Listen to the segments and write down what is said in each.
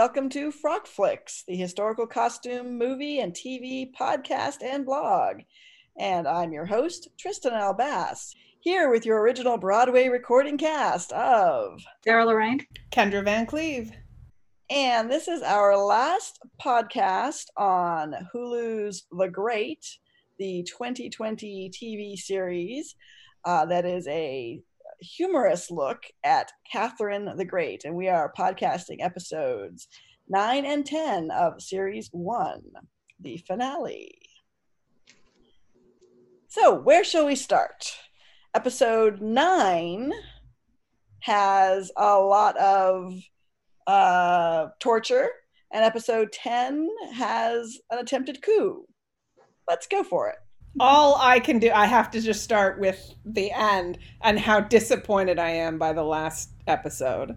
and welcome to Frock Flicks, the historical costume, movie, and TV podcast and blog. And I'm your host, Trystan L. Bass, here with your original Broadway recording cast of Sarah Lorraine, Kendra Van Cleave. And this is our last podcast on Hulu's The Great, the 2020 TV series uh, that is a humorous look at Catherine the Great. And we are podcasting episodes 9 and 10 of Series 1, the finale. So, where shall we start? Episode 9 has a lot of uh, torture, and episode 10 has an attempted coup. Let's go for it all I can do, I have to just start with the end and how disappointed I am by the last episode.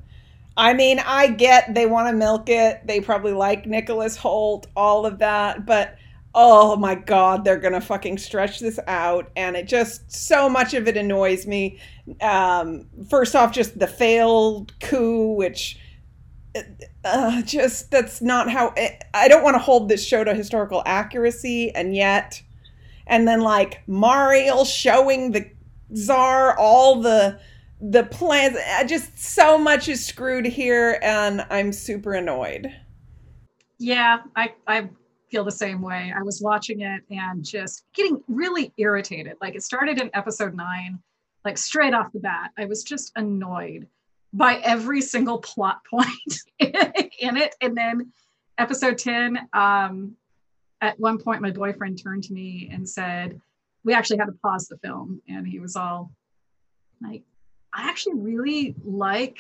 I mean, I get they want to milk it. They probably like Nicholas Hoult, all of that, but oh my god, they're to fucking stretch this out and it just so much of it annoys me. Um, first off just the failed coup which uh, just that's not how it, I don't want to hold this show to historical accuracy and yet and then like Marial showing the czar all the the plans. Just so much is screwed here, and I'm super annoyed. Yeah, I I feel the same way. I was watching it and just getting really irritated. Like it started in episode nine, like straight off the bat. I was just annoyed by every single plot point in it, and then episode 10 um at one point my boyfriend turned to me and said we actually had to pause the film. And he was all like i actually really like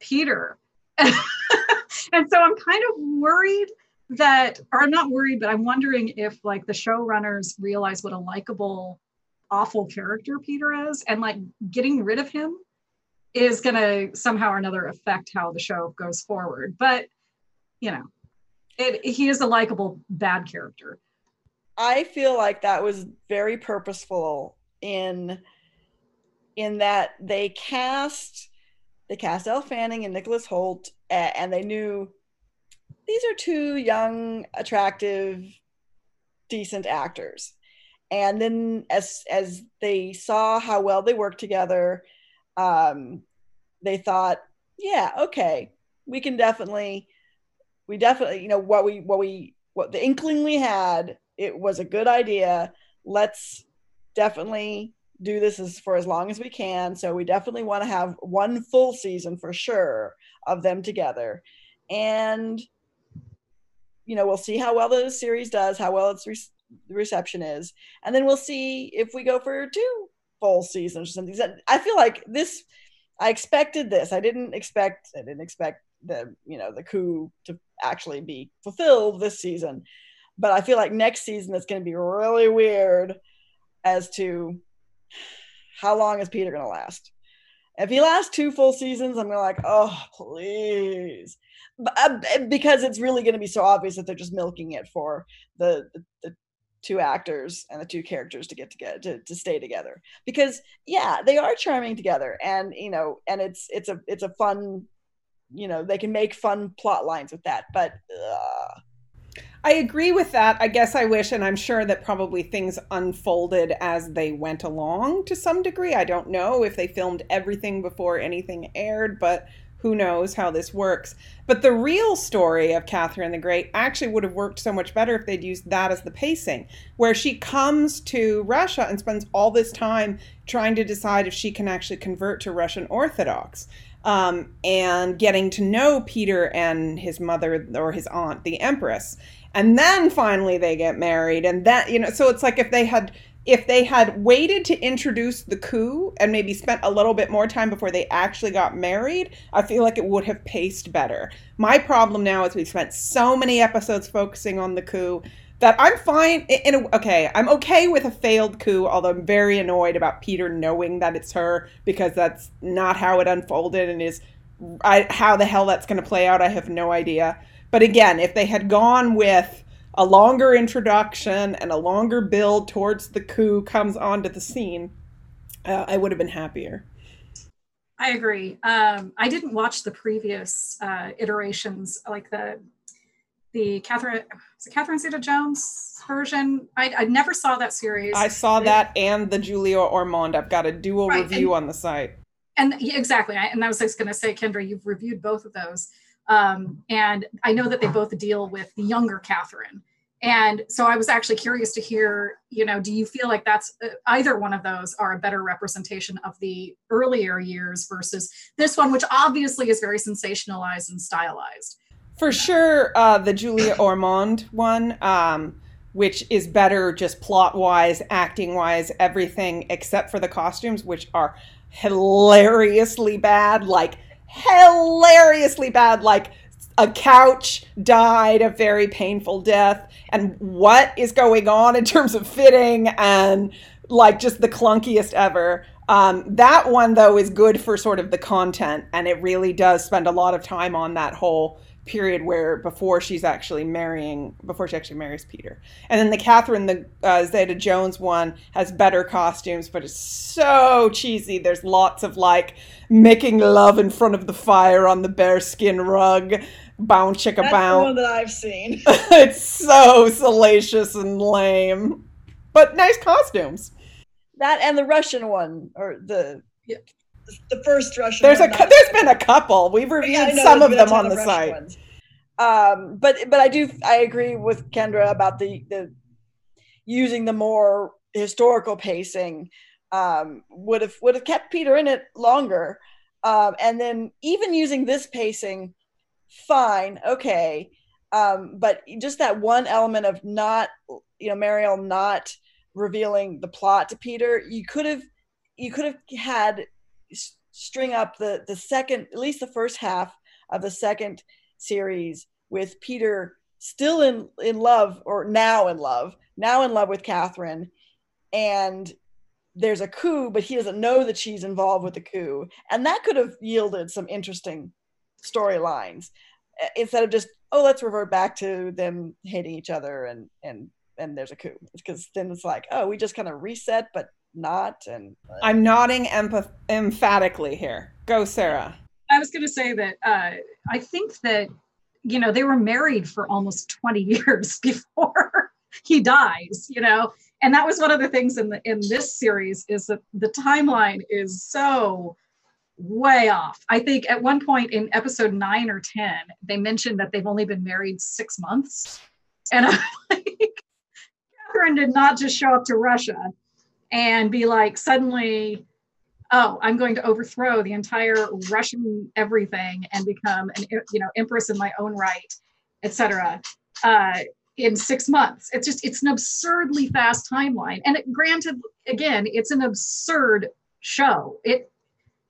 peter. And so i'm kind of worried that or i'm not worried but i'm wondering if like the showrunners realize what a likable awful character peter is and like getting rid of him is going to somehow or another affect how the show goes forward. But you know it, he is a likable bad character. I feel like that was very purposeful in in that they cast they cast Elle Fanning and Nicholas Hoult and they knew these are two young, attractive, decent actors. And then as as they saw how well they worked together, um, they thought, yeah, okay, we can definitely we definitely, you know, what we what we what the inkling we had, it was a good idea. Let's definitely do this as for as long as we can. So we definitely want to have one full season for sure of them together. And you know, we'll see how well the series does, how well its re- reception is, and then we'll see if we go for two full seasons or something. I feel like this. I expected this. I didn't expect. I didn't expect the you know the coup to actually be fulfilled this season. But I feel like next season it's going to be really weird as to how long is Peter going to last. If he lasts two full seasons, I'm going to like, oh please, uh, because it's really going to be so obvious that they're just milking it for the, the, the two actors and the two characters to get together to, to stay together because yeah they are charming together and you know and it's it's a it's a fun you know they can make fun plot lines with that but uh. I agree with that. I guess I wish, and I'm sure that probably things unfolded as they went along to some degree. I don't know if they filmed everything before anything aired, but who knows how this works. But the real story of Catherine the Great actually would have worked so much better if they'd used that as the pacing, where she comes to Russia and spends all this time trying to decide if she can actually convert to Russian Orthodox um, and getting to know Peter and his mother or his aunt, the Empress. And then finally they get married. And that, you know, so it's like if they had if they had waited to introduce the coup and maybe spent a little bit more time before they actually got married, I feel like it would have paced better. My problem now is we've spent so many episodes focusing on the coup that I'm fine in a, okay, I'm okay with a failed coup, although I'm very annoyed about Peter knowing that it's her because that's not how it unfolded and is I, how the hell that's going to play out. I have no idea. But again, if they had gone with a longer introduction and a longer build towards the coup comes onto the scene, uh, I would have been happier. I agree. Um, I didn't watch the previous uh, iterations, like the the Catherine, it Catherine Zeta-Jones version. I, I never saw that series. I saw that and the Julia Ormond. I've got a dual right, review and, on the site. And yeah, exactly, I, and I was just going to say, Kendra, you've reviewed both of those, um, and I know that they both deal with the younger Catherine. And so I was actually curious to hear, you know, do you feel like that's uh, either one of those are a better representation of the earlier years versus this one, which obviously is very sensationalized and stylized? For sure, uh, the Julia Ormond one, um, which is better just plot wise, acting wise, everything except for the costumes, which are hilariously bad. Like, hilariously bad. Like, a couch died a very painful death and what is going on in terms of fitting and like just the clunkiest ever um, that one though is good for sort of the content and it really does spend a lot of time on that whole period where before she's actually marrying before she actually marries peter and then the catherine the uh, zeta jones one has better costumes but it's so cheesy there's lots of like making love in front of the fire on the bearskin rug bound chicka That's bound. the one that I've seen. it's so salacious and lame, but nice costumes. That and the Russian one, or the yeah. The first Russian. There's a there's been a couple. We've reviewed yeah, know, some of them on the Russian site. Ones. Um, but but I do I agree with Kendra about the the using the more historical pacing um, would have would have kept Peter in it longer. Um, and then even using this pacing fine, okay. Um, but just that one element of not, you know, Marial not revealing the plot to Peter, you could have, you could have had string up the the second, at least the first half of the second series with Peter still in in love or now in love, now in love with Catherine, and there's a coup, but he doesn't know that she's involved with the coup, and that could have yielded some interesting storylines uh, instead of just oh let's revert back to them hating each other and and and there's a coup. Because then it's like oh we just kind of reset but not and uh, i'm nodding empath- emphatically here go sarah i was going to say that uh, i think that you know they were married for almost 20 years before he dies you know and that was one of the things in the in this series is that the timeline is so way off. I think at one point in episode nine or 10, they mentioned that they've only been married six months. And I'm like, Catherine did not just show up to Russia and be like, suddenly, oh, I'm going to overthrow the entire Russian everything and become an, you know, empress in my own right, etc. Uh, in six months. It's just, it's an absurdly fast timeline. And it, granted, again, it's an absurd show. It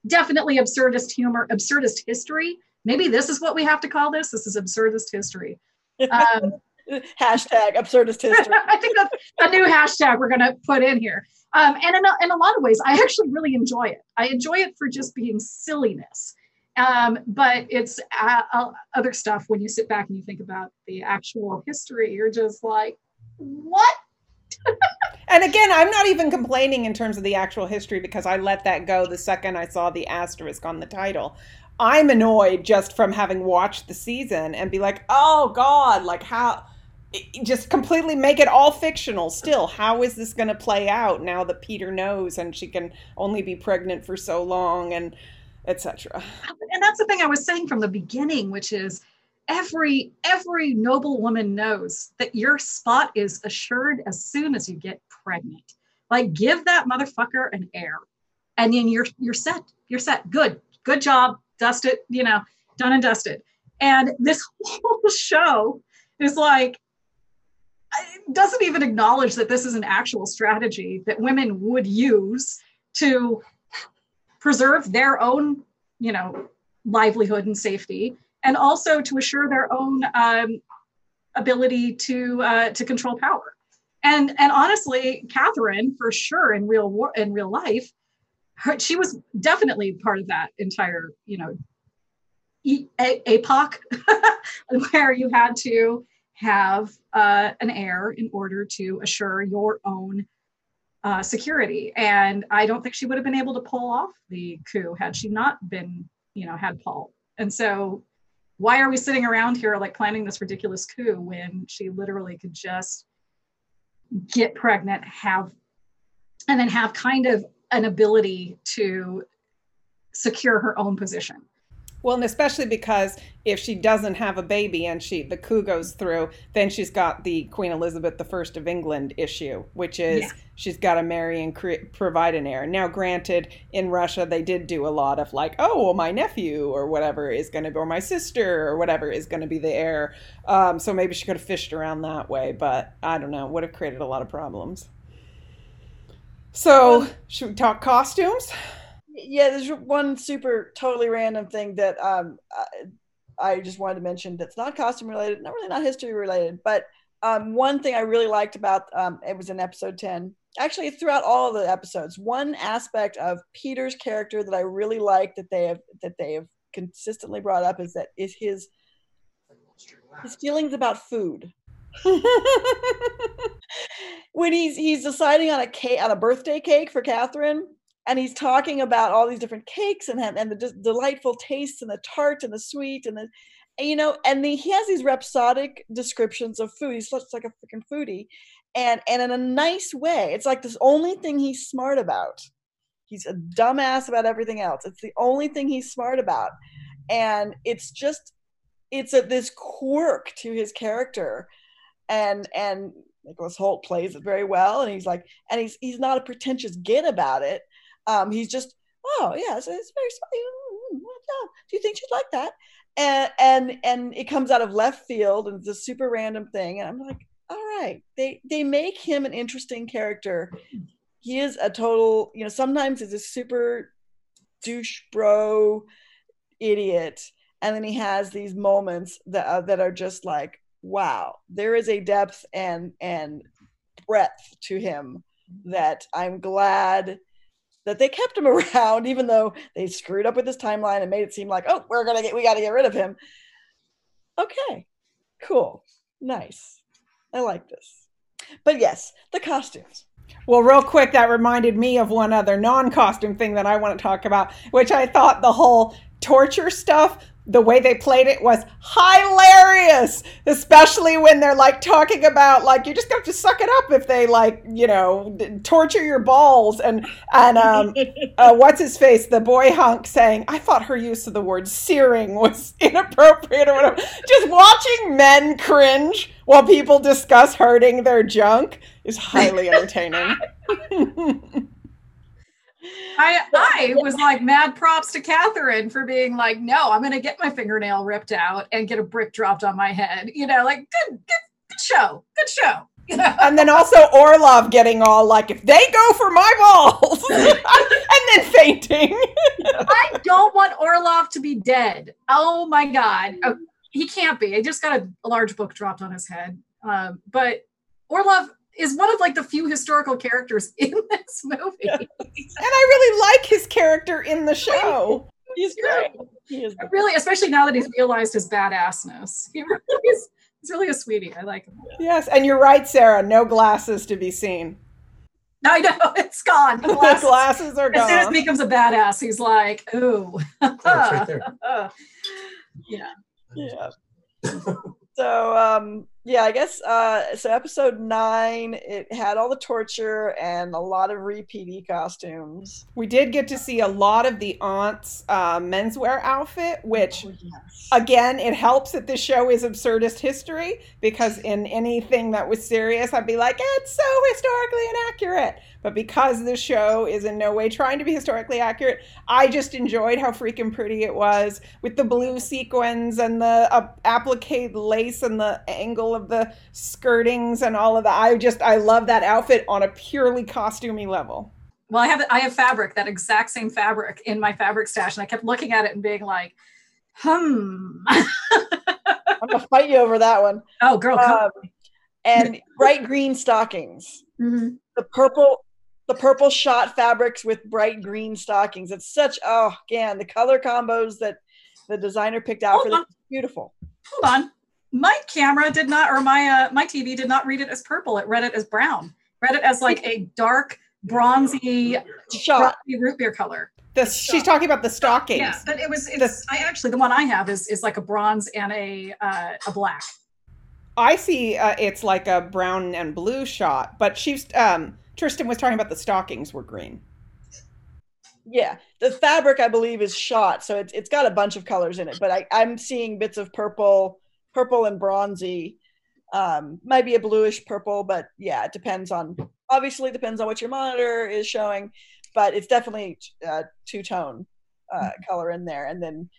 definitely absurdist humor, absurdist history. Maybe this is what we have to call this. This is absurdist history. Um, hashtag absurdist history. I think that's a new hashtag we're going to put in here. Um, and in a, in a lot of ways, I actually really enjoy it. I enjoy it for just being silliness. Um, but it's uh, uh, other stuff when you sit back and you think about the actual history, you're just like, what? and again, I'm not even complaining in terms of the actual history because I let that go the second I saw the asterisk on the title. I'm annoyed just from having watched the season and be like, oh God, like how just completely make it all fictional still. How is this going to play out now that Peter knows and she can only be pregnant for so long and etc. And that's the thing I was saying from the beginning, which is every every noble woman knows that your spot is assured as soon as you get pregnant. Like give that motherfucker an heir and then you're you're set. You're set. Good. Good job. Dust it you know done and dusted. And this whole show is like doesn't even acknowledge that this is an actual strategy that women would use to preserve their own you know livelihood and safety and also to assure their own um, ability to uh, to control power. And and honestly, Catherine, for sure, in real war, in real life, her, she was definitely part of that entire you know epoch where you had to have uh, an heir in order to assure your own uh, security. And I don't think she would have been able to pull off the coup had she not been, you know, had Paul. And so why are we sitting around here like planning this ridiculous coup when she literally could just get pregnant, have, and then have kind of an ability to secure her own position? Well, and especially because if she doesn't have a baby and she the coup goes through, then she's got the Queen Elizabeth I of England issue, which is yeah. she's got to marry and provide an heir. Now, granted, in Russia they did do a lot of like, oh, well, my nephew or whatever is going to be, or my sister or whatever is going to be the heir. Um, so maybe she could have fished around that way, but I don't know, would have created a lot of problems. So, should we talk costumes? Yeah, there's one super totally random thing that um, I, I just wanted to mention that's not costume related, not really not history related, but um, one thing I really liked about um, it was in episode 10. Actually, throughout all of the episodes, one aspect of Peter's character that I really like that they have that they have consistently brought up is that is his his feelings about food. when he's he's deciding on a cake on a birthday cake for Catherine, and he's talking about all these different cakes and and the delightful tastes and the tart and the sweet and the you know and the, he has these rhapsodic descriptions of food. He's such like a freaking foodie. And and in a nice way it's like this only thing he's smart about. He's a dumbass about everything else. It's the only thing he's smart about. And it's just it's a this quirk to his character. And and Nicholas Hoult plays it very well and he's like and he's he's not a pretentious git about it um, he's just, oh yeah, it's, it's very mm, mm, do you think she'd like that? And and and it comes out of left field and it's a super random thing. And I'm like, all right, they they make him an interesting character. He is a total, you know, sometimes he's a super douche bro idiot, and then he has these moments that uh, that are just like, wow, there is a depth and and breadth to him that I'm glad that they kept him around, even though they screwed up with his timeline and made it seem like, oh, we're gonna get, we got to get rid of him. Okay, cool, nice. I like this. But yes, the costumes. Well, real quick, that reminded me of one other non costume thing that I want to talk about, which I thought the whole torture stuff the way they played it was hilarious, especially when they're like talking about like you just have to suck it up if they like you know torture your balls and and um uh, what's his face the boy hunk saying I thought her use of the word searing was inappropriate or whatever. just watching men cringe while people discuss hurting their junk is highly entertaining. I I was like mad props to Catherine for being like, no, I'm gonna get my fingernail ripped out and get a brick dropped on my head. You know, like good good, good show, good show. You know? And then also Orlov getting all like, if they go for my balls, and then fainting. I don't want Orlov to be dead. Oh my god, oh, he can't be. I just got a, a large book dropped on his head. Um, but Orlov is one of like the few historical characters in this movie. and I really like his character in the show. He's great. He is really, especially now that he's realized his badassness. He really is, he's really a sweetie. I like him. Yes, and you're right, Sarah. No glasses to be seen. I know it's gone. The glasses, glasses are gone. As soon as he becomes a badass, he's like, "Ooh, oh, right yeah, yeah." So um yeah i guess uh so episode nine it had all the torture and a lot of repeaty costumes we did get to see a lot of the aunt's uh, menswear outfit which oh, yes. again it helps that this show is absurdist history because in anything that was serious i'd be like it's so historically inaccurate but because the show is in no way trying to be historically accurate, I just enjoyed how freaking pretty it was with the blue sequins and the uh, applique lace and the angle of the skirtings and all of that. I just, I love that outfit on a purely costumey level. Well, I have I have fabric, that exact same fabric in my fabric stash, and I kept looking at it and being like, "Hmm." I'm gonna fight you over that one. Oh, girl, um, and bright green stockings. Mm-hmm. The purple, the purple shot fabrics with bright green stockings. It's such oh again the color combos that the designer picked out Hold for this beautiful. Hold on. My camera did not or my uh, my TV did not read it as purple. It read it as brown. Read it as like a dark bronzy, Shot. bronzy root beer color. The, she's talking about the stockings. Yeah, but it was. It's, I actually the one I have is is like a bronze and a uh, a black. I see uh, it's like a brown and blue shot, but she's um, Trystan was talking about the stockings were green. Yeah, the fabric I believe is shot, so it's it's got a bunch of colors in it. But I, I'm seeing bits of purple, purple and bronzy. Um, might be a bluish purple, but yeah, it depends on. Obviously, depends on what your monitor is showing, but it's definitely uh, two tone uh, color in there. And then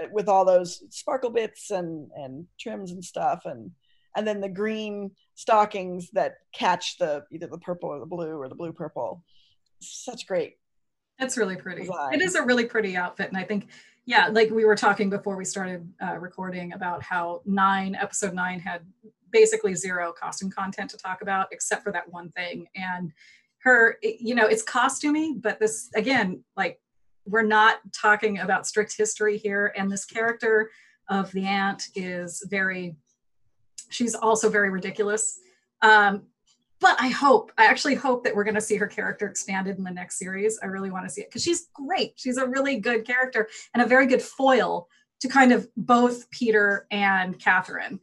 uh, with all those sparkle bits and and trims and stuff, and and then the green stockings that catch the either the purple or the blue or the blue purple. Such great That's really pretty. Design. It is a really pretty outfit, and I think, yeah, like we were talking before we started uh, recording about how nine episode nine had basically zero costume content to talk about except for that one thing, and her, you know, it's costumey, but this again, like we're not talking about strict history here, and this character of the aunt is very, she's also very ridiculous. Um, but I hope, I actually hope that we're going to see her character expanded in the next series. I really want to see it because she's great. She's a really good character and a very good foil to kind of both Peter and Catherine.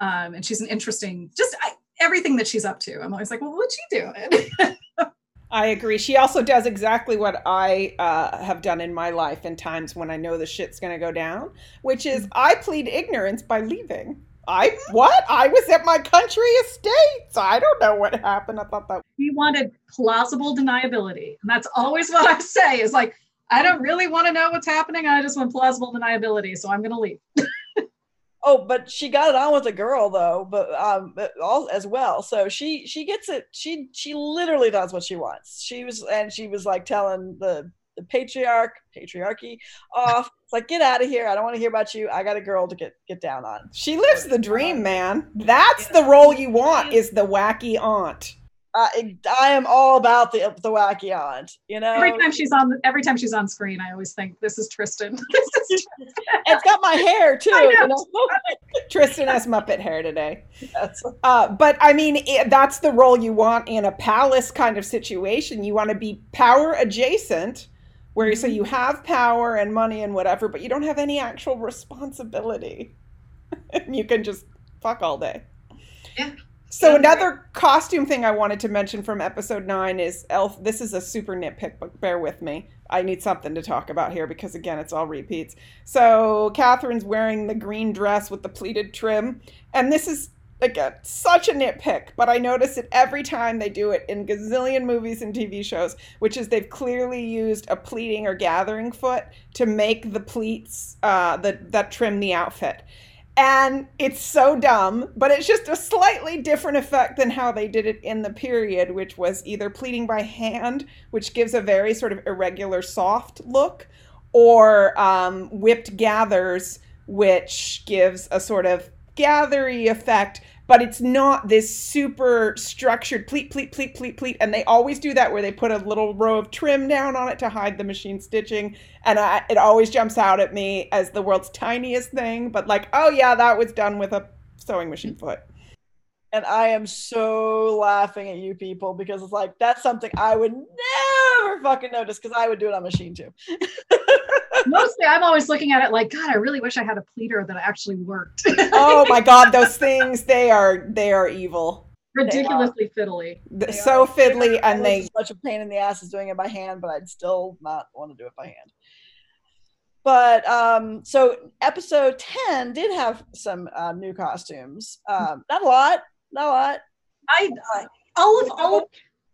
Um, and she's an interesting, just I, everything that she's up to. I'm always like, well, what's she doing? I agree. She also does exactly what I uh, have done in my life in times when I know the shit's going to go down, which is I plead ignorance by leaving. I what? I was at my country estates. I don't know what happened. I thought that we wanted plausible deniability. And that's always what I say is like, I don't really want to know what's happening. I just want plausible deniability. So I'm going to leave. Oh, but she got it on with a girl though, but um, but all as well. So she she gets it. She she literally does what she wants. She was and she was like telling the the patriarch patriarchy off. It's like get out of here. I don't want to hear about you. I got a girl to get get down on. she lives the dream, man. That's the role you want is the wacky aunt. Uh, I am all about the the wacky aunt. You know, Every time she's on, every time she's on screen, I always think this is Trystan. This is it's got my hair too. I You know. know? Trystan has Muppet hair today. Yes. Uh, but I mean, it, that's the role you want in a palace kind of situation. You want to be power adjacent, where so you have power and money and whatever, but you don't have any actual responsibility. and you can just fuck all day. Yeah. So another costume thing I wanted to mention from episode nine is Elf. This is a super nitpick, but bear with me. I need something to talk about here because again, it's all repeats. So Catherine's wearing the green dress with the pleated trim, and this is again such a nitpick, but I notice it every time they do it in gazillion movies and TV shows, which is they've clearly used a pleating or gathering foot to make the pleats uh, that that trim the outfit. And it's so dumb, but it's just a slightly different effect than how they did it in the period, which was either pleating by hand, which gives a very sort of irregular, soft look, or um, whipped gathers, which gives a sort of gathery effect, but it's not this super structured pleat, pleat, pleat, pleat, pleat. And they always do that where they put a little row of trim down on it to hide the machine stitching. And I, it always jumps out at me as the world's tiniest thing, but like, oh yeah, that was done with a sewing machine foot. and I am so laughing at you people because it's like that's something I would never fucking notice because I would do it on machine too. mostly. I'm always looking at it like, God, I really wish I had a pleater that actually worked. Oh my god, those things, they are they are evil. Ridiculously fiddly. Th- So fiddly and they as much a pain in the ass as doing it by hand, but I'd still not want to do it by hand. But um, so episode ten did have some uh, new costumes. Um, not a lot, not a lot. I all of all of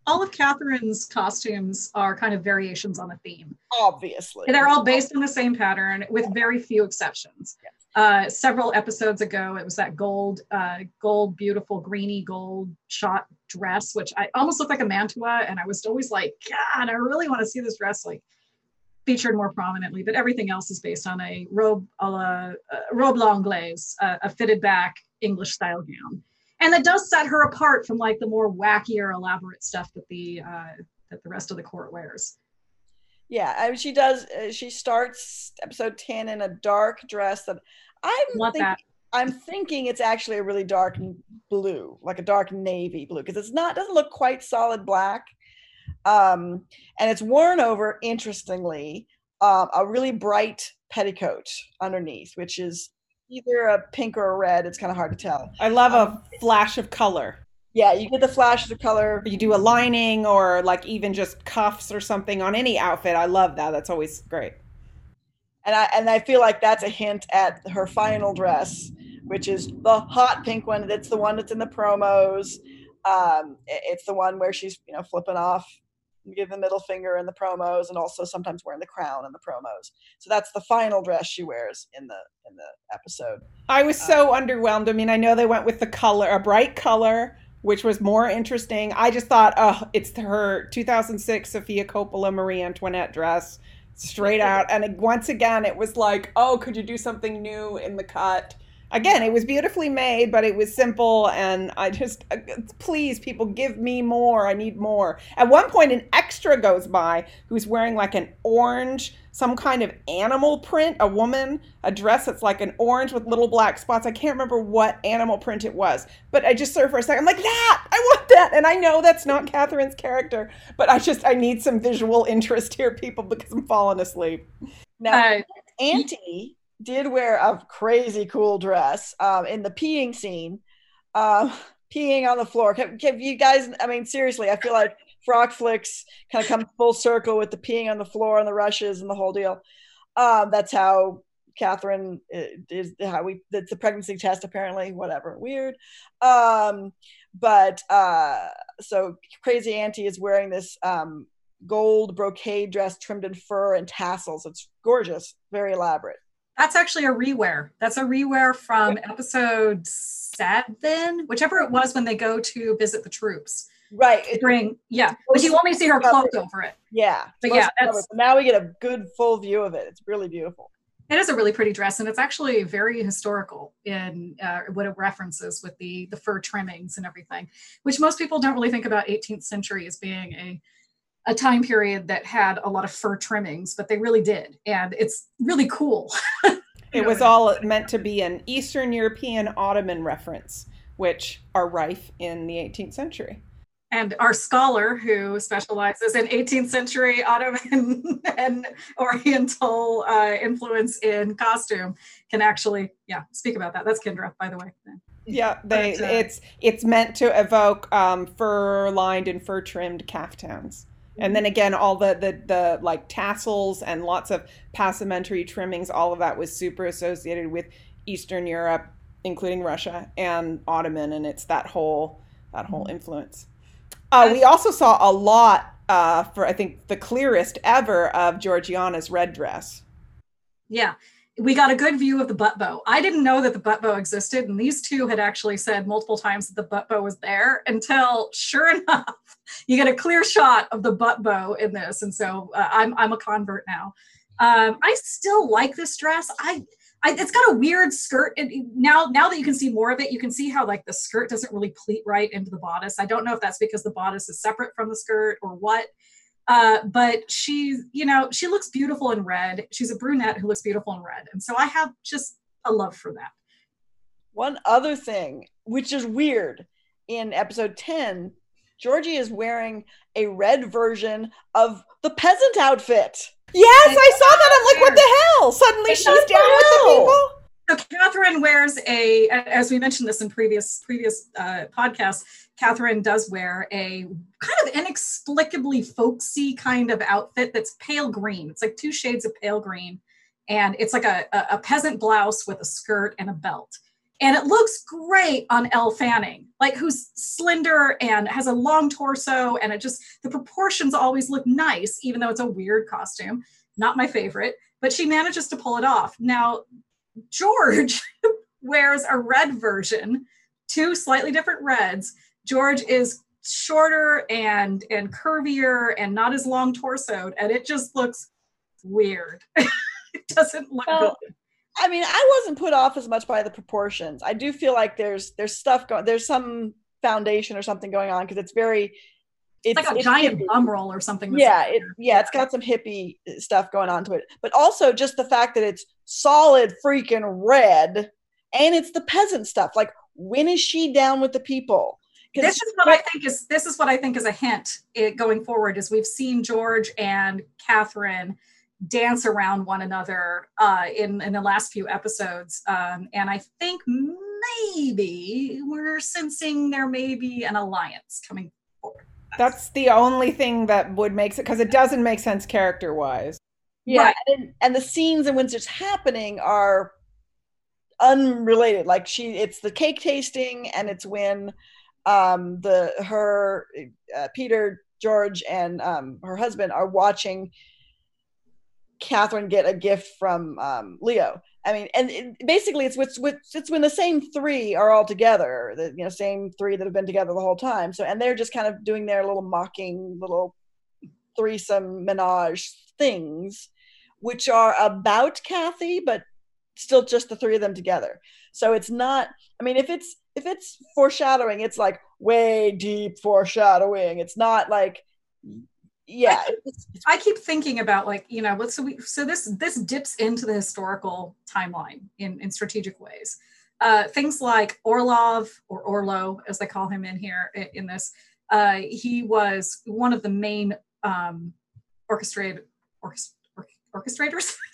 all of Catherine's costumes are kind of variations on a theme. Obviously, They're all based on the same pattern, with very few exceptions. Yes. Uh, several episodes ago, it was that gold, uh, gold, beautiful, greeny gold shot dress, which I almost looked like a mantua, and I was always like, God, I really want to see this dress like featured more prominently. But everything else is based on a robe a la uh, robe l'anglaise, uh, a fitted back English style gown, and that does set her apart from like the more wackier, elaborate stuff that the uh, that the rest of the court wears. Yeah, I mean, she does. Uh, she starts episode ten in a dark dress that I'm Want thinking, that? I'm thinking it's actually a really dark blue, like a dark navy blue, because it's not doesn't look quite solid black. Um, and it's worn over, interestingly, um, a really bright petticoat underneath, which is either a pink or a red. It's kind of hard to tell. I love um, a flash of color. Yeah, you get the flashes of color. You do a lining or like even just cuffs or something on any outfit. I love that. That's always great. And I and I feel like that's a hint at her final dress, which is the hot pink one. That's the one that's in the promos. Um, it's the one where she's you know flipping off give the middle finger in the promos and also sometimes wearing the crown in the promos. So that's the final dress she wears in the in the episode. I was so um, underwhelmed. I mean i know they went with the color a bright color which was more interesting. I just thought oh it's her 2006 sofia coppola marie antoinette dress straight out. And once again it was like oh could you do something new in the cut again, it was beautifully made, but it was simple. And I just, uh, please, people, give me more. I need more. At one point, an extra goes by who's wearing like an orange, some kind of animal print, a woman, a dress that's like an orange with little black spots. I can't remember what animal print it was, but I just saw for a second. I'm like, that, I want that. And I know that's not Catherine's character, but I just, I need some visual interest here, people, because I'm falling asleep. Now, uh, Auntie did wear a crazy cool dress um, in the peeing scene, um, peeing on the floor. Can, you guys? I mean, seriously, I feel like Frock Flicks kind of come full circle with the peeing on the floor and the rushes and the whole deal. Um, that's how Catherine uh, is. How we. It's a pregnancy test, apparently. Whatever. Weird. Um, but uh, so crazy auntie is wearing this um, gold brocade dress trimmed in fur and tassels. It's gorgeous, very elaborate. That's actually a rewear. That's a rewear from episode seven, whichever it was when they go to visit the troops. Right. Bring yeah, but you only see her cloaked over it. Yeah. But yeah, now we get a good full view of it. It's really beautiful. It is a really pretty dress, and it's actually very historical in uh, what it references with the the fur trimmings and everything, which most people don't really think about 18th century as being a a time period that had a lot of fur trimmings, but they really did. And it's really cool. it was all meant to be an Eastern European Ottoman reference, which are rife in the 18th century. And our scholar, who specializes in 18th century Ottoman and Oriental uh, influence in costume, can actually, yeah, speak about that. That's Kendra, by the way. Yeah, they, but, uh, it's it's meant to evoke um, fur lined and fur trimmed caftans and then again all the, the the like tassels and lots of passementerie trimmings all of that was super associated with eastern europe including russia and ottoman and it's that whole that whole mm-hmm. influence. Uh, we also saw a lot uh, for i think the clearest ever of georgiana's red dress. Yeah we got a good view of the butt bow. I didn't know that the butt bow existed, and these two had actually said multiple times that the butt bow was there until, sure enough, you get a clear shot of the butt bow in this. And so uh, I'm I'm a convert now. Um, I still like this dress. I, I it's got a weird skirt. And now now that you can see more of it, you can see how like the skirt doesn't really pleat right into the bodice. I don't know if that's because the bodice is separate from the skirt or what. Uh, but she's, you know, she looks beautiful in red. She's a brunette who looks beautiful in red. And so I have just a love for that. One other thing, which is weird, in episode 10, Georgie is wearing a red version of the peasant outfit. Yes, I saw that. I'm like, what the hell? Suddenly she's down with the people. So Catherine wears a, as we mentioned this in previous previous uh, podcasts. Catherine does wear a kind of inexplicably folksy kind of outfit that's pale green. It's like two shades of pale green, and it's like a, a peasant blouse with a skirt and a belt. And it looks great on Elle Fanning, like who's slender and has a long torso, and it just the proportions always look nice, even though it's a weird costume. Not my favorite, but she manages to pull it off. Now, George wears a red version, two slightly different reds. George is shorter and and curvier and not as long torsoed, and it just looks weird. it doesn't look well, good. I mean, I wasn't put off as much by the proportions. I do feel like there's there's stuff going there's some foundation or something going on because it's very it's, like a it's giant hippie. bum roll or something. Yeah, it, yeah, it's got some hippie stuff going on to it, but also just the fact that it's solid freaking red and it's the peasant stuff. Like, when is she down with the people? this is what I think is this is what I think is a hint it, going forward. Is we've seen George and Catherine dance around one another uh, in in the last few episodes, um, and I think maybe we're sensing there may be an alliance coming. That's the only thing that would make it because it doesn't make sense character wise. Yeah, right. and, and the scenes in which it's happening are unrelated. Like she, it's the cake tasting, and it's when um, the her uh, Peter, George, and um, her husband are watching Catherine get a gift from um, Leo. I mean, and it, basically, it's, it's it's when the same three are all together, the you know same three that have been together the whole time. So, and they're just kind of doing their little mocking little threesome menage things, which are about Kathy, but still just the three of them together. So it's not. I mean, if it's if it's foreshadowing, it's like way deep foreshadowing. It's not like yeah I, I keep thinking about like you know so we so this this dips into the historical timeline in in strategic ways. Uh things like orlov or orlo as they call him in here in, in this uh he was one of the main um orchestrated orchest, orchestrators?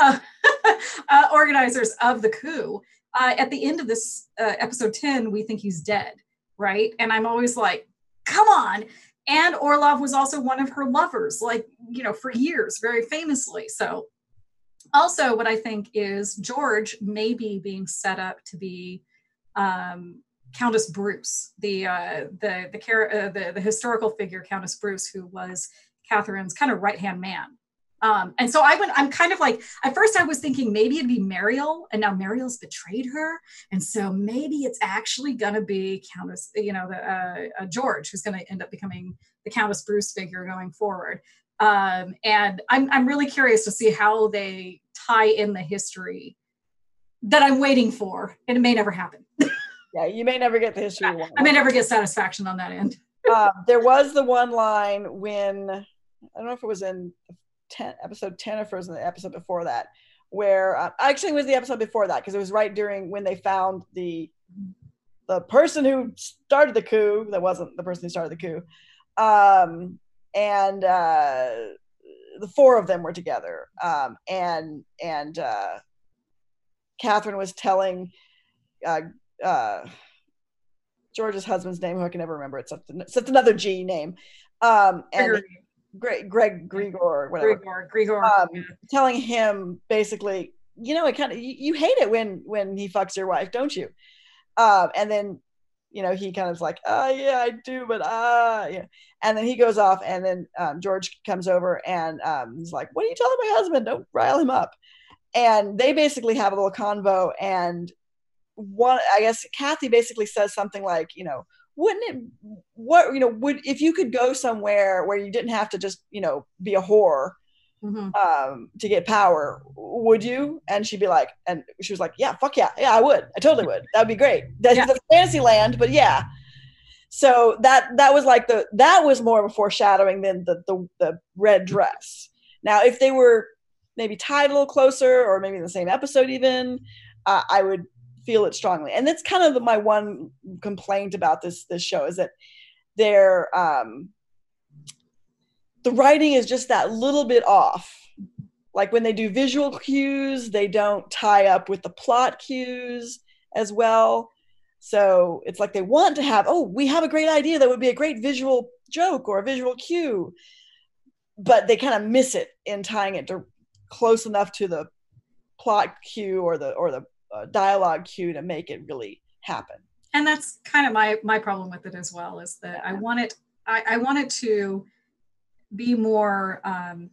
Uh, uh, organizers of the coup. Uh, at the end of this uh, episode 10 we think he's dead right? And i'm always like come on and Orlov was also one of her lovers, like, you know, for years, very famously. So, also, what I think is George may be being set up to be um, Countess Bruce, the uh, the the, uh, the the historical figure Countess Bruce, who was Catherine's kind of right hand man. Um, and so I went, I'm kind of like, at first I was thinking maybe it'd be Marial, and now Marial's betrayed her. And so maybe it's actually going to be Countess, you know, the uh, uh, George, who's going to end up becoming the Countess Bruce figure going forward. Um, and I'm, I'm really curious to see how they tie in the history that I'm waiting for. And it may never happen. yeah, you may never get the history. I, I may never get satisfaction on that end. uh, there was the one line when, I don't know if it was in 10 episode 10 of in the episode before that where uh, actually was the episode before that because it was right during when they found the the person who started the coup that wasn't the person who started the coup um, and uh, the four of them were together um, and and uh, catherine was telling uh, uh, george's husband's name who i can never remember it's, it's another g name um, and Greg, Greg Grigor, whatever. Grigor, Grigor. Um, yeah. Telling him basically, you know, it kind of you, you, hate it when when he fucks your wife, don't you? Um, and then, you know, he kind of like, oh yeah, I do, but ah, uh, yeah. And then he goes off, and then um, George comes over and um, he's like, "What are you telling my husband? Don't rile him up." And they basically have a little convo, and one, I guess, Kathy basically says something like, you know, wouldn't it what you know would if you could go somewhere where you didn't have to just you know be a whore mm-hmm. um, to get power would you and she'd be like and she was like yeah fuck yeah yeah i would i totally would that'd be great that's yeah. fantasy land but yeah so that that was like the that was more of a foreshadowing than the the, the red dress now if they were maybe tied a little closer or maybe in the same episode even uh, i would feel it strongly. And that's kind of my one complaint about this this show is that they're um, the writing is just that little bit off. Like when they do visual cues, they don't tie up with the plot cues as well. So it's like they want to have, oh, we have a great idea that would be a great visual joke or a visual cue, but they kind of miss it in tying it to close enough to the plot cue or the or the uh, dialogue cue to make it really happen. And that's kind of my my problem with it as well is that I want it I, I want it to be more um,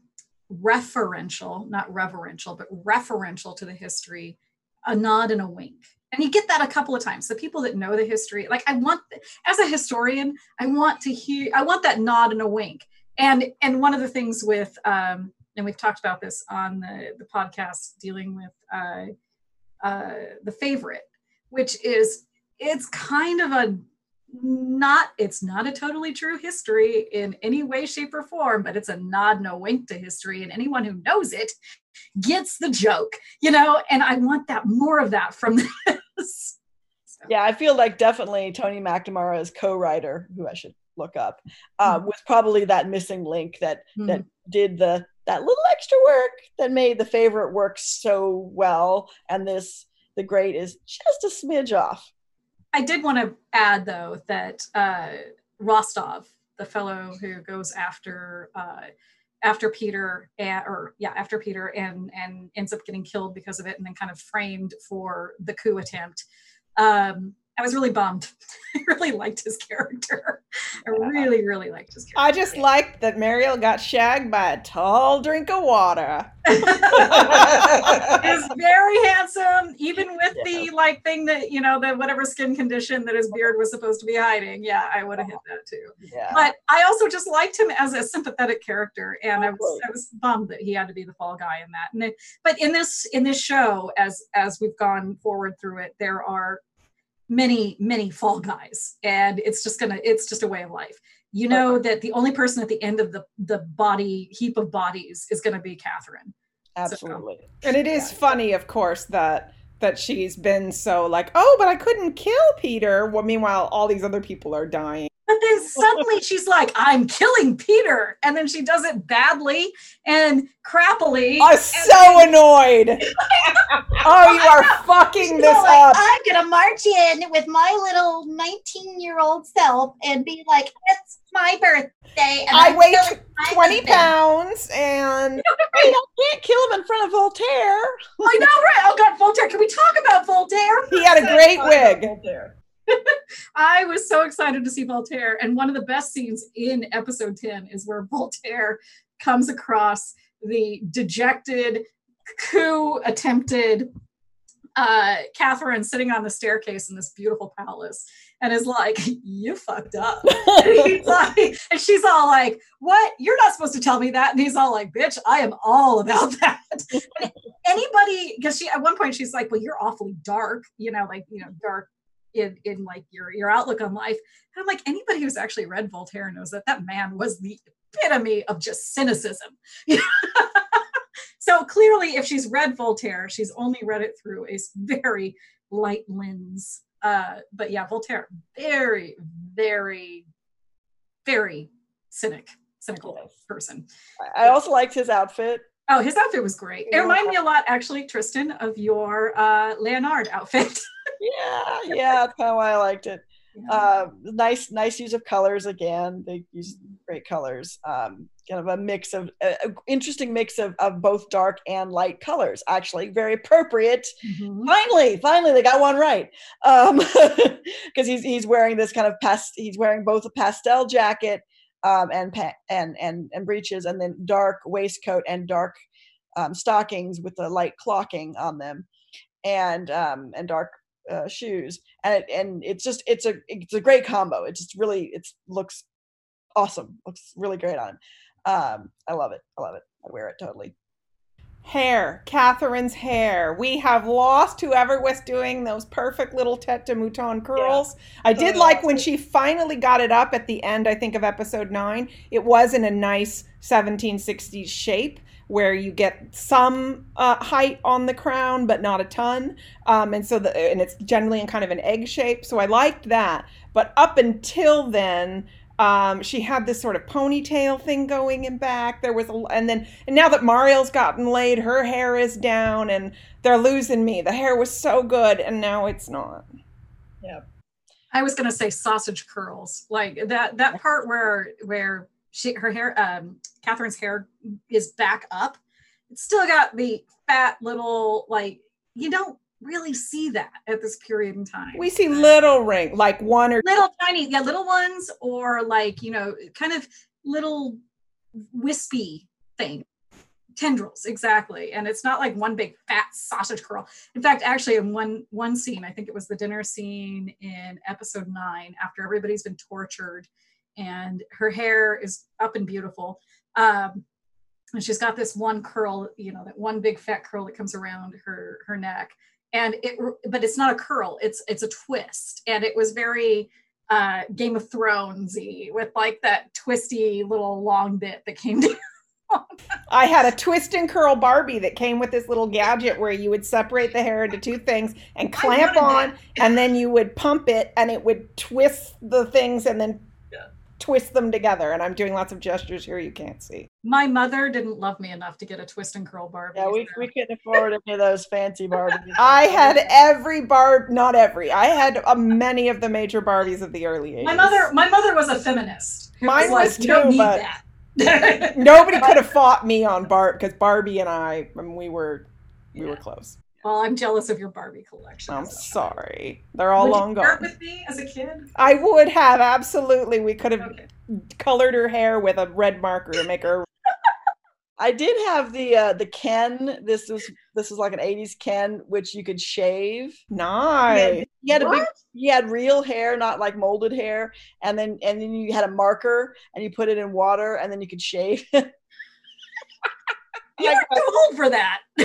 referential, not reverential, but referential to the history, a nod and a wink. And you get that a couple of times. The people that know the history, like I want, as a historian, I want to hear, I want that nod and a wink. And and one of the things with, um, and we've talked about this on the the podcast dealing with uh, uh, the favorite, which is it's kind of a not it's not a totally true history in any way shape or form but it's a nod no wink to history and anyone who knows it gets the joke you know and i want that more of that from this So. Yeah, I feel like definitely Tony McNamara's co-writer, who I should look up, uh, Mhm. was probably that missing link that Mhm. that did the that little extra work that made the favorite work so well, and this the great is just a smidge off. I did want to add though that uh, Rostov, the fellow who goes after uh, after Peter, and, or yeah, after Peter, and and ends up getting killed because of it, and then kind of framed for the coup attempt. Um, I was really bummed. I really liked his character. I really, really liked his character. I just liked that Marial got shagged by a tall drink of water. He's very handsome, even with the like thing that you know, the whatever skin condition that his beard was supposed to be hiding. Yeah, I would have hit that too. yeah. But I also just liked him as a sympathetic character, and I was I was bummed that he had to be the fall guy in that. And but in this in this show, as as we've gone forward through it, there are many many fall guys, and it's just gonna it's just a way of life. You know that the only person at the end of the the body heap of bodies is going to be Catherine. Absolutely. And it is Yeah. funny, of course, that that she's been so like, oh, but I couldn't kill Peter. Well, meanwhile, all these other people are dying. But then suddenly she's like, I'm killing Peter. And then she does it badly and crappily. I'm so annoyed. oh, you are fucking She's this all like, up. I'm gonna march in with my little 19 year old self and be like, it's my birthday. And I I'm weigh 20 husband." pounds and Hey, I can't kill him in front of Voltaire. I know, right? Oh God, Voltaire. Can we talk about Voltaire? he had a great wig. Voltaire. I was so excited to see Voltaire. And one of the best scenes in episode 10 is where Voltaire comes across the dejected, coup attempted uh, Catherine sitting on the staircase in this beautiful palace and is like, You fucked up. and, he's like, and she's all like, What? You're not supposed to tell me that. And he's all like, Bitch, I am all about that. Anybody, because she at one point she's like, Well, you're awfully dark, you know, like, you know, dark in, in like your your outlook on life. And I'm like, anybody who's actually read Voltaire knows that that man was the epitome of just cynicism. so clearly, if she's read Voltaire, she's only read it through a very light lens. Uh, but yeah, Voltaire, very, very, very cynic, cynical Yes. person. I also liked his outfit. Oh, his outfit was great. It reminded me a lot, actually, Trystan, of your uh, Leonard outfit. Yeah, yeah, that's kind of why I liked it. Uh, nice, nice use of colors again. They use great colors. Um, kind of a mix of, uh, interesting mix of, of both dark and light colors. Actually, very appropriate. Mhm. Finally, finally, they got one right. Um, because he's he's wearing this kind of past. He's wearing both a pastel jacket, um, and pa- and and and breeches, and then dark waistcoat and dark um, stockings with the light clocking on them, and um, and dark uh, shoes, and it, and it's just it's a it's a great combo. It just really it looks awesome. Looks really great on. Um, I love it. I love it. I wear it totally. Hair, Catherine's hair. We have lost whoever was doing those perfect little tete de mouton curls. I did Oh, like when so- she finally got it up at the end, I think, of episode nine. It was in a nice 1760s shape where you get some uh, height on the crown, but not a ton. Um, and so, the, and it's generally in kind of an egg shape. So I liked that. But up until then, um, she had this sort of ponytail thing going in back. There was a, and then, and now that Marial's gotten laid, her hair is down and they're losing me. The hair was so good and now it's not. Yeah, I was gonna say sausage curls, like that that part where where she her hair um Catherine's hair is back up. It's still got the fat little like you don't really see that at this period in time. We see little ring, like one or little tiny, yeah, little ones or like you know, kind of little wispy thing. Tendrils, exactly. And it's not like one big fat sausage curl. In fact, actually, in one one scene, I think it was the dinner scene in episode nine, after everybody's been tortured and her hair is up and beautiful. Um, and she's got this one curl, you know, that one big fat curl that comes around her her neck. And it but it's not a curl, it's it's a twist. And it was very uh Game of Thronesy with like that twisty little long bit that came down. I had a twist and curl Barbie that came with this little gadget where you would separate the hair into two things and clamp on, and then you would pump it, and it would twist the things and then. Twist them together. And I'm doing lots of gestures here you can't see. My mother didn't love me enough to get a twist and curl Barbie. Yeah, we, so- we couldn't afford any of those fancy Barbies. I had every Barb, not every. I had uh, many of the major Barbies of the early 80s. my mother, my mother was a feminist. Mine like, was "You don't too, need but- that." Nobody could have fought me on Barb because Barbie and I, I mean, we were, we were close. Well, I'm jealous of your Barbie collection. I'm so. sorry. They're all Would long you share it gone. with me as a kid? I would have absolutely. We could have Okay. colored her hair with a red marker to make her. I did have the uh, the Ken. This was this was like an '80s Ken, which you could shave. He Nice. had, he had a big, What? he had real hair, not like molded hair, and then and then you had a marker, and you put it in water, and then you could shave. You're too old for that.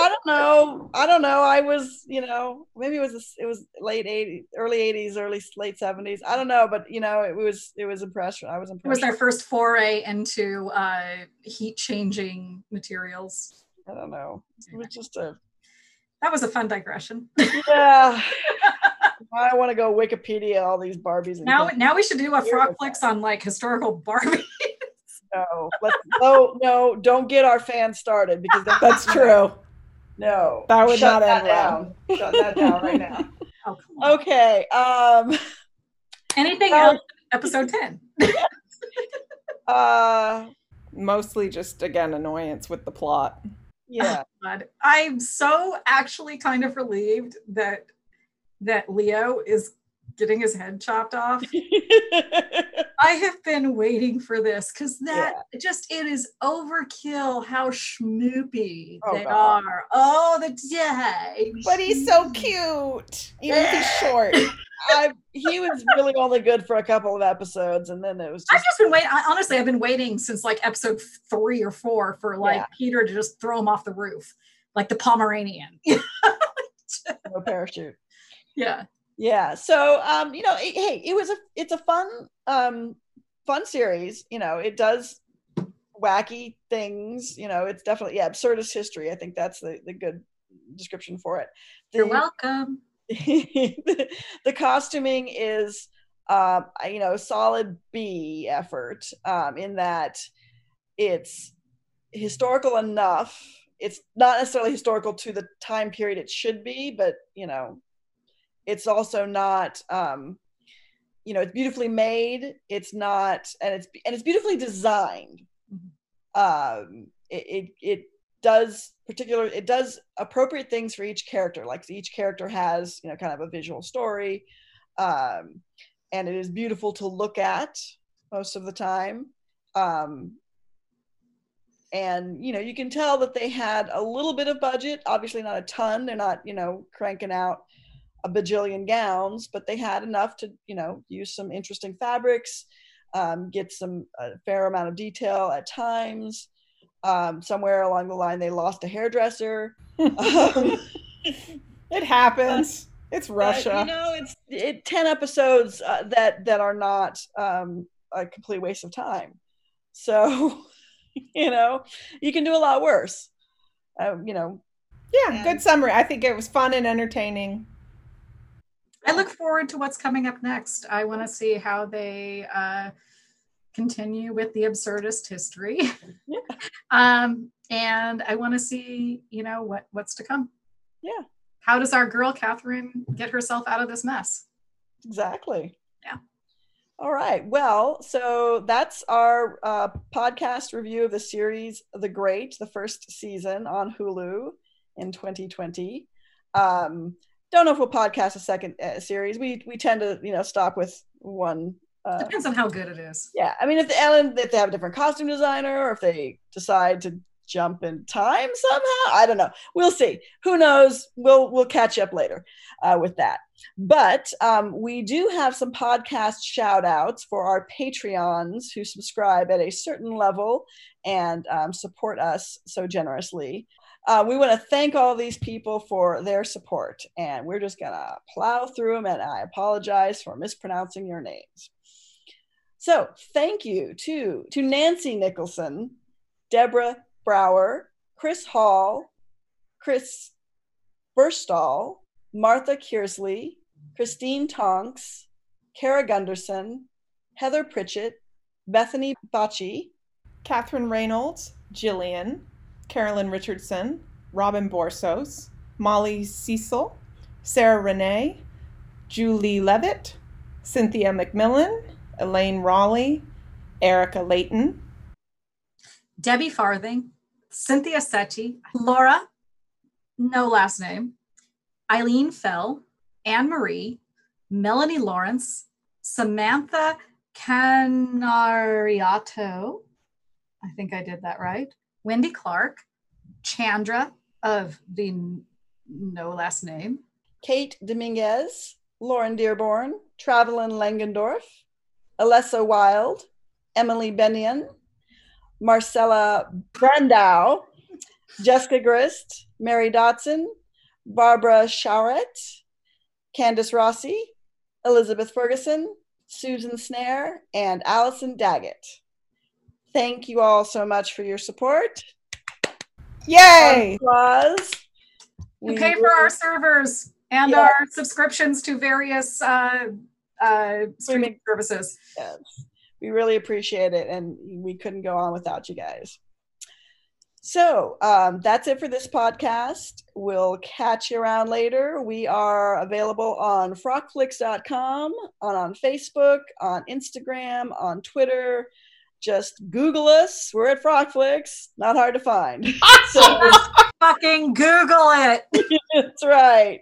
I don't know. I don't know. I was, you know, maybe it was a- it was late '80s, early '80s, early late '70s. I don't know, but you know, it was it was impressive. I was impressed. It was their first foray into uh, heat changing materials. I don't know. It was just a That was a fun digression. yeah. I want to go Wikipedia all these Barbies. And Now, things. now we should do a Frock Flicks on like historical Barbies. no, let's, no, no, don't get our fans started because That's true. No, That would Shut not that end well. Shut that down right now. Oh. Okay. Um. Anything Well- else? Episode ten. Uh. Mostly just again annoyance with the plot. Yeah. God. I'm so actually kind of relieved that that Leo is getting his head chopped off. I have been waiting for this because that just it is overkill how schmoopy Oh, they God. are. Oh, the day. But he's so cute, even if he's short. I, he was really only good for a couple of episodes, and then it was I've just just been waiting. Honestly, I've been waiting since like episode three or four for like Yeah. Peter to just throw him off the roof, like the Pomeranian. no parachute. yeah. Yeah. So, um, you know, it, hey, it was a it's a fun um fun series. You know, it does wacky things. You know, it's definitely yeah absurdist history. I think that's the the good description for it. You're welcome. the, the costuming is um you know solid b effort um in that it's historical enough it's not necessarily historical to the time period it should be but you know it's also not um you know it's beautifully made. It's not and it's and it's beautifully designed. Um it, it it does particular it does appropriate things for each character. Like each character has you know kind of a visual story um and it is beautiful to look at most of the time. Um and you know you can tell that they had a little bit of budget. Obviously not a ton. They're not you know cranking out a bajillion gowns but they had enough to you know use some interesting fabrics um, get some a fair amount of detail at times um, somewhere along the line they lost a hairdresser um, It happens. It's but, Russia. you know it's it 10 episodes uh, that that are not um, a complete waste of time so you know you can do a lot worse um, you know yeah, and- good summary. I think it was fun and entertaining. I look forward to what's coming up next. I want to see how they uh, continue with the absurdist history. Yeah. um, and I want to see, you know, what what's to come. Yeah. How does our girl Catherine get herself out of this mess? Exactly. Yeah. All right. Well, so that's our uh, podcast review of the series The Great, the first season on Hulu in 2020. Um, don't know if we'll podcast a second uh, series. We we tend to you know stop with one. Uh, Depends on how good it is. yeah, I mean if the Ellen if they have a different costume designer or if they decide to jump in time somehow, I don't know. We'll see. Who knows? We'll we'll catch up later uh, with that. But um, we do have some podcast shout outs for our Patreons who subscribe at a certain level and um, support us so generously. Uh, we want to thank all these people for their support, and we're just gonna plow through them. And I apologize for mispronouncing your names. So, thank you to to Nancy Nicholson Deborah Brower, Chris Hall, Chris Burstall, Martha Kearsley, Christine Tonks, Kara Gunderson, Heather Pritchett, Bethany Bocci, Catherine Reynolds, Jillian, Carolyn Richardson, Robin Borsos, Molly Cecil, Sarah Renee, Julie Levitt, Cynthia McMillan, Elaine Raleigh, Erica Layton, Debbie Farthing, Cynthia Setti, Laura, no last name, Eileen Fell, Anne Marie, Melanie Lawrence, Samantha Canariato, I think I did that right, Wendy Clark, Chandra of the no last name, Kate Dominguez, Lauren Dearborn, Travelin Langendorf, Alessa Wild, Emily Benion, Marcella Brandow, Jessica Grist, Mary Dotson, Barbara Shawrett, Candace Rossi, Elizabeth Ferguson, Susan Snare, and Allison Daggett. Thank you all so much for your support. Yay! Applause. and We pay for our servers and Yeah. our subscriptions to various uh, uh, streaming services. Yes. We really appreciate it, and we couldn't go on without you guys. So um, that's it for this podcast. We'll catch you around later. We are available on frockflicks.com, on, on Facebook, on Instagram, on Twitter. Just Google us. We're at Frock Flicks. Not hard to find. so, Fucking Google it. that's right.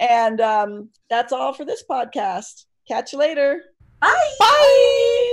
And um, that's all for this podcast. Catch you later. Bye. Bye!